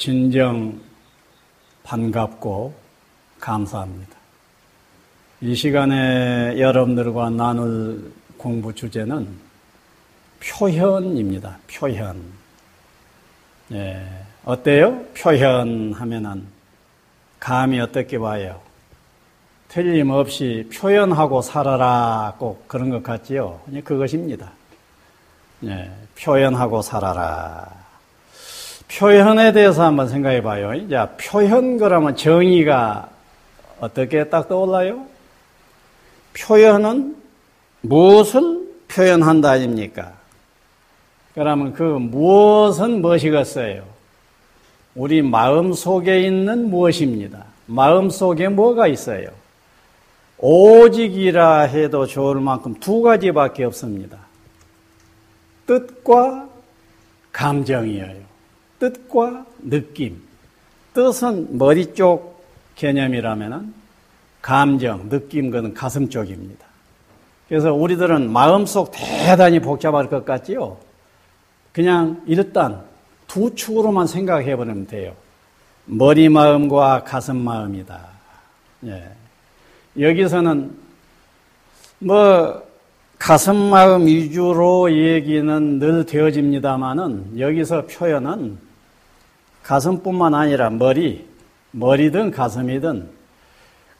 진정 반갑고 감사합니다. 이 시간에 여러분들과 나눌 공부 주제는 표현입니다. 표현. 네, 어때요? 표현하면은 감이 어떻게 와요? 틀림없이 표현하고 살아라 꼭 그런 것 같지요? 그것입니다. 네, 표현하고 살아라. 표현에 대해서 한번 생각해 봐요. 이제 표현 그러면 정의가 어떻게 딱 떠올라요? 표현은 무엇을 표현한다 아닙니까? 그러면 그 무엇은 무엇이겠어요? 우리 마음 속에 있는 무엇입니다. 마음 속에 뭐가 있어요? 오직이라 해도 좋을 만큼 두 가지밖에 없습니다. 뜻과 감정이에요. 뜻과 느낌. 뜻은 머리 쪽 개념이라면 감정, 느낌, 그는 가슴 쪽입니다. 그래서 우리들은 마음속 대단히 복잡할 것 같지요? 그냥 일단 두 축으로만 생각해 버리면 돼요. 머리 마음과 가슴 마음이다. 예. 여기서는 뭐 가슴 마음 위주로 얘기는 늘 되어집니다만은 여기서 표현은 가슴뿐만 아니라 머리, 머리든 가슴이든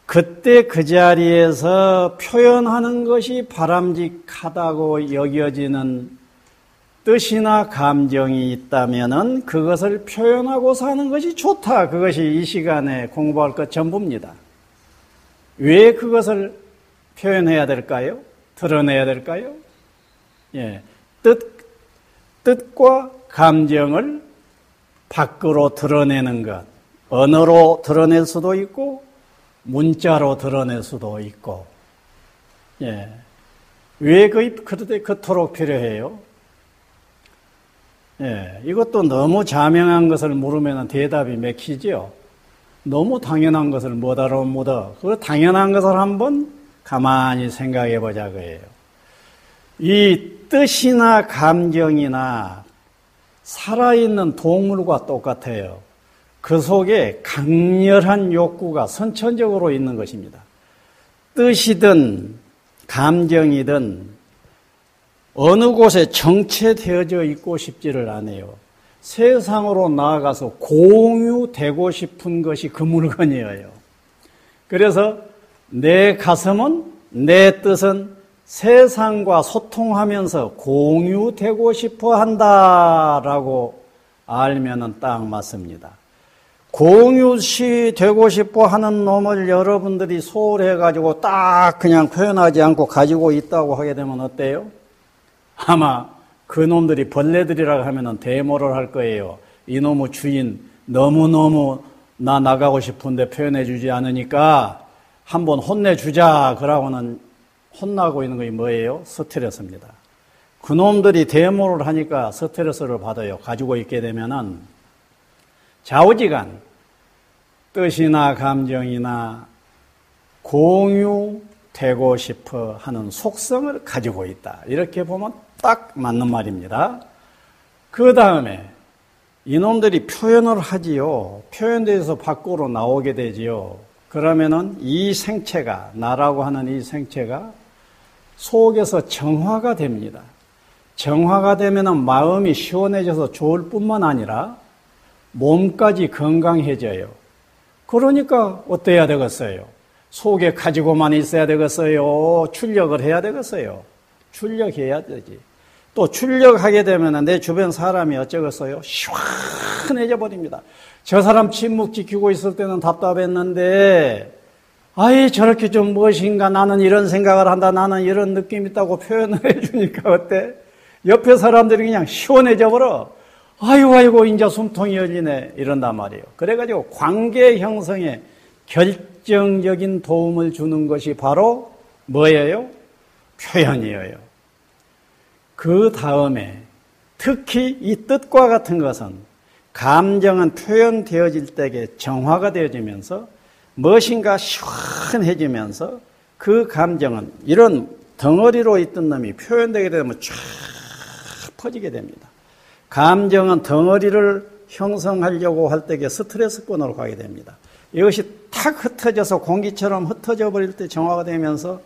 그때 그 자리에서 표현하는 것이 바람직하다고 여겨지는 뜻이나 감정이 있다면 그것을 표현하고 사는 것이 좋다. 그것이 이 시간에 공부할 것 전부입니다. 왜 그것을 표현해야 될까요? 드러내야 될까요? 예. 뜻, 뜻과 감정을 밖으로 드러내는 것, 언어로 드러낼 수도 있고, 문자로 드러낼 수도 있고, 예. 왜 그, 그토록 필요해요? 예. 이것도 너무 자명한 것을 물으면 대답이 맥히지요? 너무 당연한 것을 못 알아 묻어. 그 당연한 것을 한번 가만히 생각해 보자 그예요. 이 뜻이나 감정이나 살아있는 동물과 똑같아요. 그 속에 강렬한 욕구가 선천적으로 있는 것입니다. 뜻이든 감정이든 어느 곳에 정체되어져 있고 싶지를 않아요. 세상으로 나아가서 공유되고 싶은 것이 그 물건이에요. 그래서 내 가슴은 내 뜻은 세상과 소통하면서 공유되고 싶어 한다라고 알면은 딱 맞습니다. 공유시 되고 싶어 하는 놈을 여러분들이 소홀해가지고 딱 그냥 표현하지 않고 가지고 있다고 하게 되면 어때요? 아마 그 놈들이 벌레들이라고 하면은 대모를 할 거예요. 이놈의 주인 너무너무 나 나가고 싶은데 표현해주지 않으니까 한번 혼내주자. 그러고는 혼나고 있는 것이 뭐예요? 스트레스입니다. 그놈들이 데모를 하니까 스트레스를 받아요. 가지고 있게 되면은 좌우지간 뜻이나 감정이나 공유되고 싶어 하는 속성을 가지고 있다. 이렇게 보면 딱 맞는 말입니다. 그 다음에 이놈들이 표현을 하지요. 표현돼서 밖으로 나오게 되지요. 그러면은 이 생체가, 나라고 하는 이 생체가 속에서 정화가 됩니다. 정화가 되면 마음이 시원해져서 좋을 뿐만 아니라 몸까지 건강해져요. 그러니까 어때야 되겠어요? 속에 가지고만 있어야 되겠어요? 출력을 해야 되겠어요? 출력해야 되지. 또 출력하게 되면 내 주변 사람이 어쩌겠어요? 시원해져 버립니다. 저 사람 침묵 지키고 있을 때는 답답했는데 아예 저렇게 좀 무엇인가 나는 이런 생각을 한다. 나는 이런 느낌 있다고 표현을 해주니까 어때? 옆에 사람들이 그냥 시원해져 버려. 아이고, 아이고, 이제 숨통이 열리네. 이런단 말이에요. 그래가지고 관계 형성에 결정적인 도움을 주는 것이 바로 뭐예요? 표현이에요. 그 다음에 특히 이 뜻과 같은 것은 감정은 표현되어질 때에 정화가 되어지면서 무엇인가 시원해지면서 그 감정은 이런 덩어리로 있던 놈이 표현되게 되면 쫙 퍼지게 됩니다. 감정은 덩어리를 형성하려고 할 때에 스트레스권으로 가게 됩니다. 이것이 탁 흩어져서 공기처럼 흩어져 버릴 때 정화가 되면서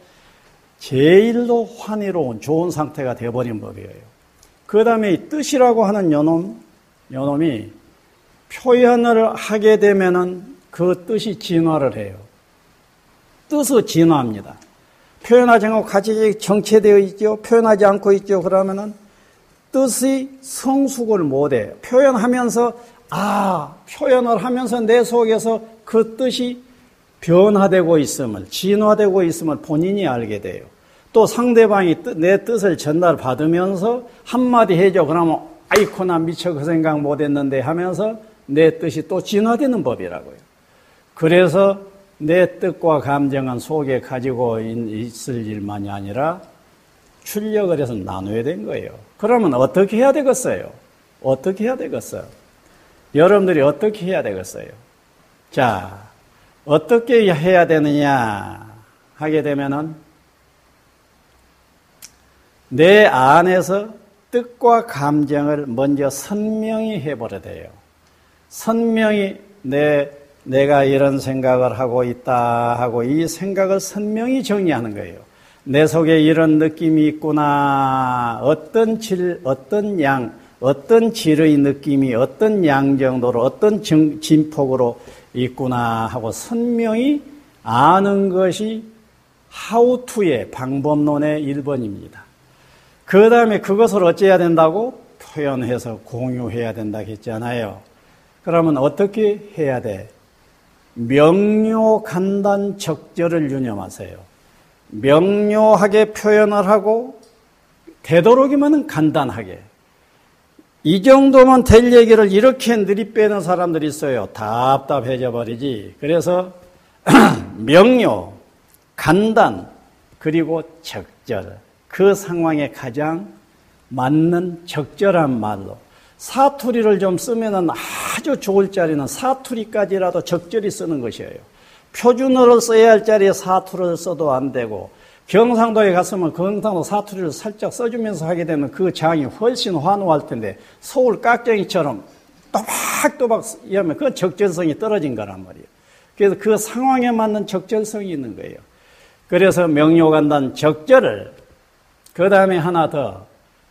제일로 환희로운 좋은 상태가 되어버린 법이에요. 그 다음에 뜻이라고 하는 요놈, 요놈이 표현을 하게 되면은 그 뜻이 진화를 해요. 뜻은 진화합니다. 표현하지 않고 같이 정체되어 있죠. 표현하지 않고 있죠. 그러면은 뜻이 성숙을 못해. 표현하면서 아 표현을 하면서 내 속에서 그 뜻이 변화되고 있음을 진화되고 있음을 본인이 알게 돼요. 또 상대방이 내 뜻을 전달 받으면서 한마디 해줘. 그러면 아이코 나 미처 그 생각 못했는데 하면서 내 뜻이 또 진화되는 법이라고요. 그래서 내 뜻과 감정은 속에 가지고 있을 일만이 아니라 출력을 해서 나눠야 된 거예요. 그러면 어떻게 해야 되겠어요? 어떻게 해야 되겠어요? 여러분들이 어떻게 해야 되겠어요? 자, 어떻게 해야 되느냐 하게 되면은 내 안에서 뜻과 감정을 먼저 선명히 해버려야 돼요. 선명히 내 내가 이런 생각을 하고 있다 하고 이 생각을 선명히 정리하는 거예요. 내 속에 이런 느낌이 있구나. 어떤 질, 어떤 양, 어떤 질의 느낌이 어떤 양 정도로 어떤 진폭으로 있구나 하고 선명히 아는 것이 하우투의 방법론의 1번입니다. 그 다음에 그것을 어찌해야 된다고? 표현해서 공유해야 된다 했잖아요. 그러면 어떻게 해야 돼? 명료 간단 적절을 유념하세요. 명료하게 표현을 하고 되도록이면 간단하게. 이 정도만 될 얘기를 이렇게 느리빼는 사람들이 있어요. 답답해져 버리지. 그래서 명료, 간단, 그리고 적절. 그 상황에 가장 맞는 적절한 말로 사투리를 좀 쓰면은 아주 좋을 자리는 사투리까지라도 적절히 쓰는 것이에요. 표준어를 써야 할 자리에 사투리를 써도 안 되고 경상도에 갔으면 경상도 사투리를 살짝 써주면서 하게 되면 그 장이 훨씬 환호할 텐데 서울 깍쟁이처럼 또박또박 이러면 그 적절성이 떨어진 거란 말이에요. 그래서 그 상황에 맞는 적절성이 있는 거예요. 그래서 명료간단 적절을 그 다음에 하나 더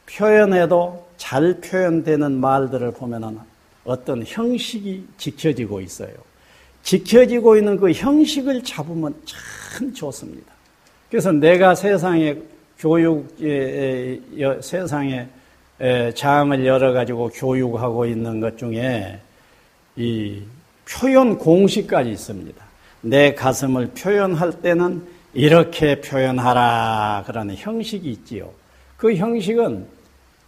표현해도 잘 표현되는 말들을 보면은 어떤 형식이 지켜지고 있어요. 지켜지고 있는 그 형식을 잡으면 참 좋습니다. 그래서 내가 세상에 교육, 세상에 장을 열어 가지고 교육하고 있는 것 중에 이 표현 공식까지 있습니다. 내 가슴을 표현할 때는 이렇게 표현하라. 그러는 형식이 있지요. 그 형식은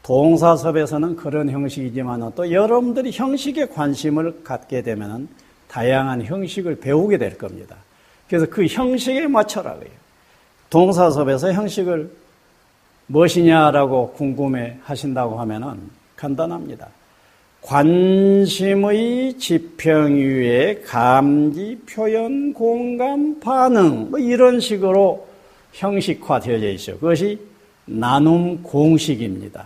동사섭에서는 그런 형식이지만 또 여러분들이 형식에 관심을 갖게 되면 다양한 형식을 배우게 될 겁니다. 그래서 그 형식에 맞춰라고요. 동사섭에서 형식을 무엇이냐라고 궁금해 하신다고 하면은 간단합니다. 관심의 지평 위에 감지, 표현, 공감, 반응 뭐 이런 식으로 형식화 되어져 있어요. 그것이 나눔 공식입니다.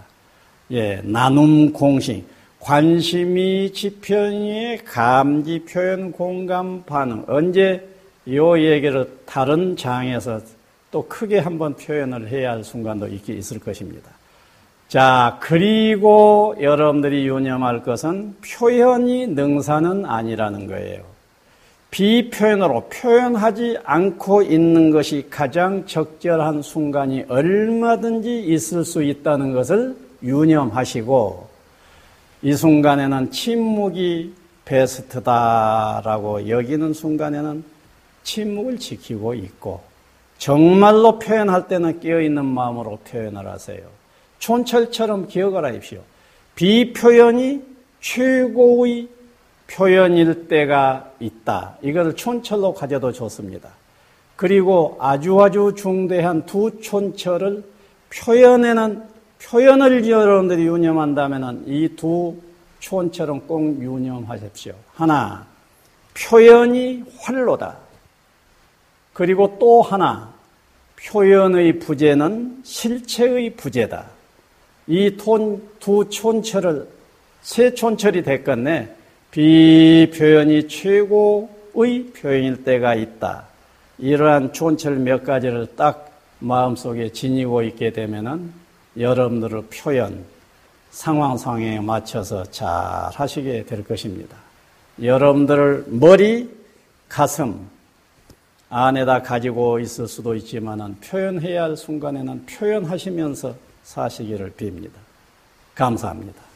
예, 나눔 공식. 관심이 지평의 감지, 표현, 공감, 반응. 언제 이 얘기를 다른 장에서 또 크게 한번 표현을 해야 할 순간도 있을 것입니다. 자, 그리고 여러분들이 유념할 것은 표현이 능사는 아니라는 거예요. 비표현으로 표현하지 않고 있는 것이 가장 적절한 순간이 얼마든지 있을 수 있다는 것을 유념하시고 이 순간에는 침묵이 베스트다라고 여기는 순간에는 침묵을 지키고 있고 정말로 표현할 때는 깨어있는 마음으로 표현을 하세요. 촌철처럼 기억을 하십시오. 비표현이 최고의 표현일 때가 있다. 이것을 촌철로 가져도 좋습니다. 그리고 아주 아주 중대한 두 촌철을 표현에는 표현을 여러분들이 유념한다면 이 두 촌철은 꼭 유념하십시오. 하나, 표현이 활로다. 그리고 또 하나, 표현의 부재는 실체의 부재다. 이 두 촌철을 새촌철이 됐겠네. 비 표현이 최고의 표현일 때가 있다. 이러한 촌철 몇 가지를 딱 마음속에 지니고 있게 되면은 여러분들의 표현, 상황 상황에 맞춰서 잘 하시게 될 것입니다. 여러분들 머리, 가슴 안에다 가지고 있을 수도 있지만은 표현해야 할 순간에는 표현하시면서 사시기를 빕니다. 감사합니다.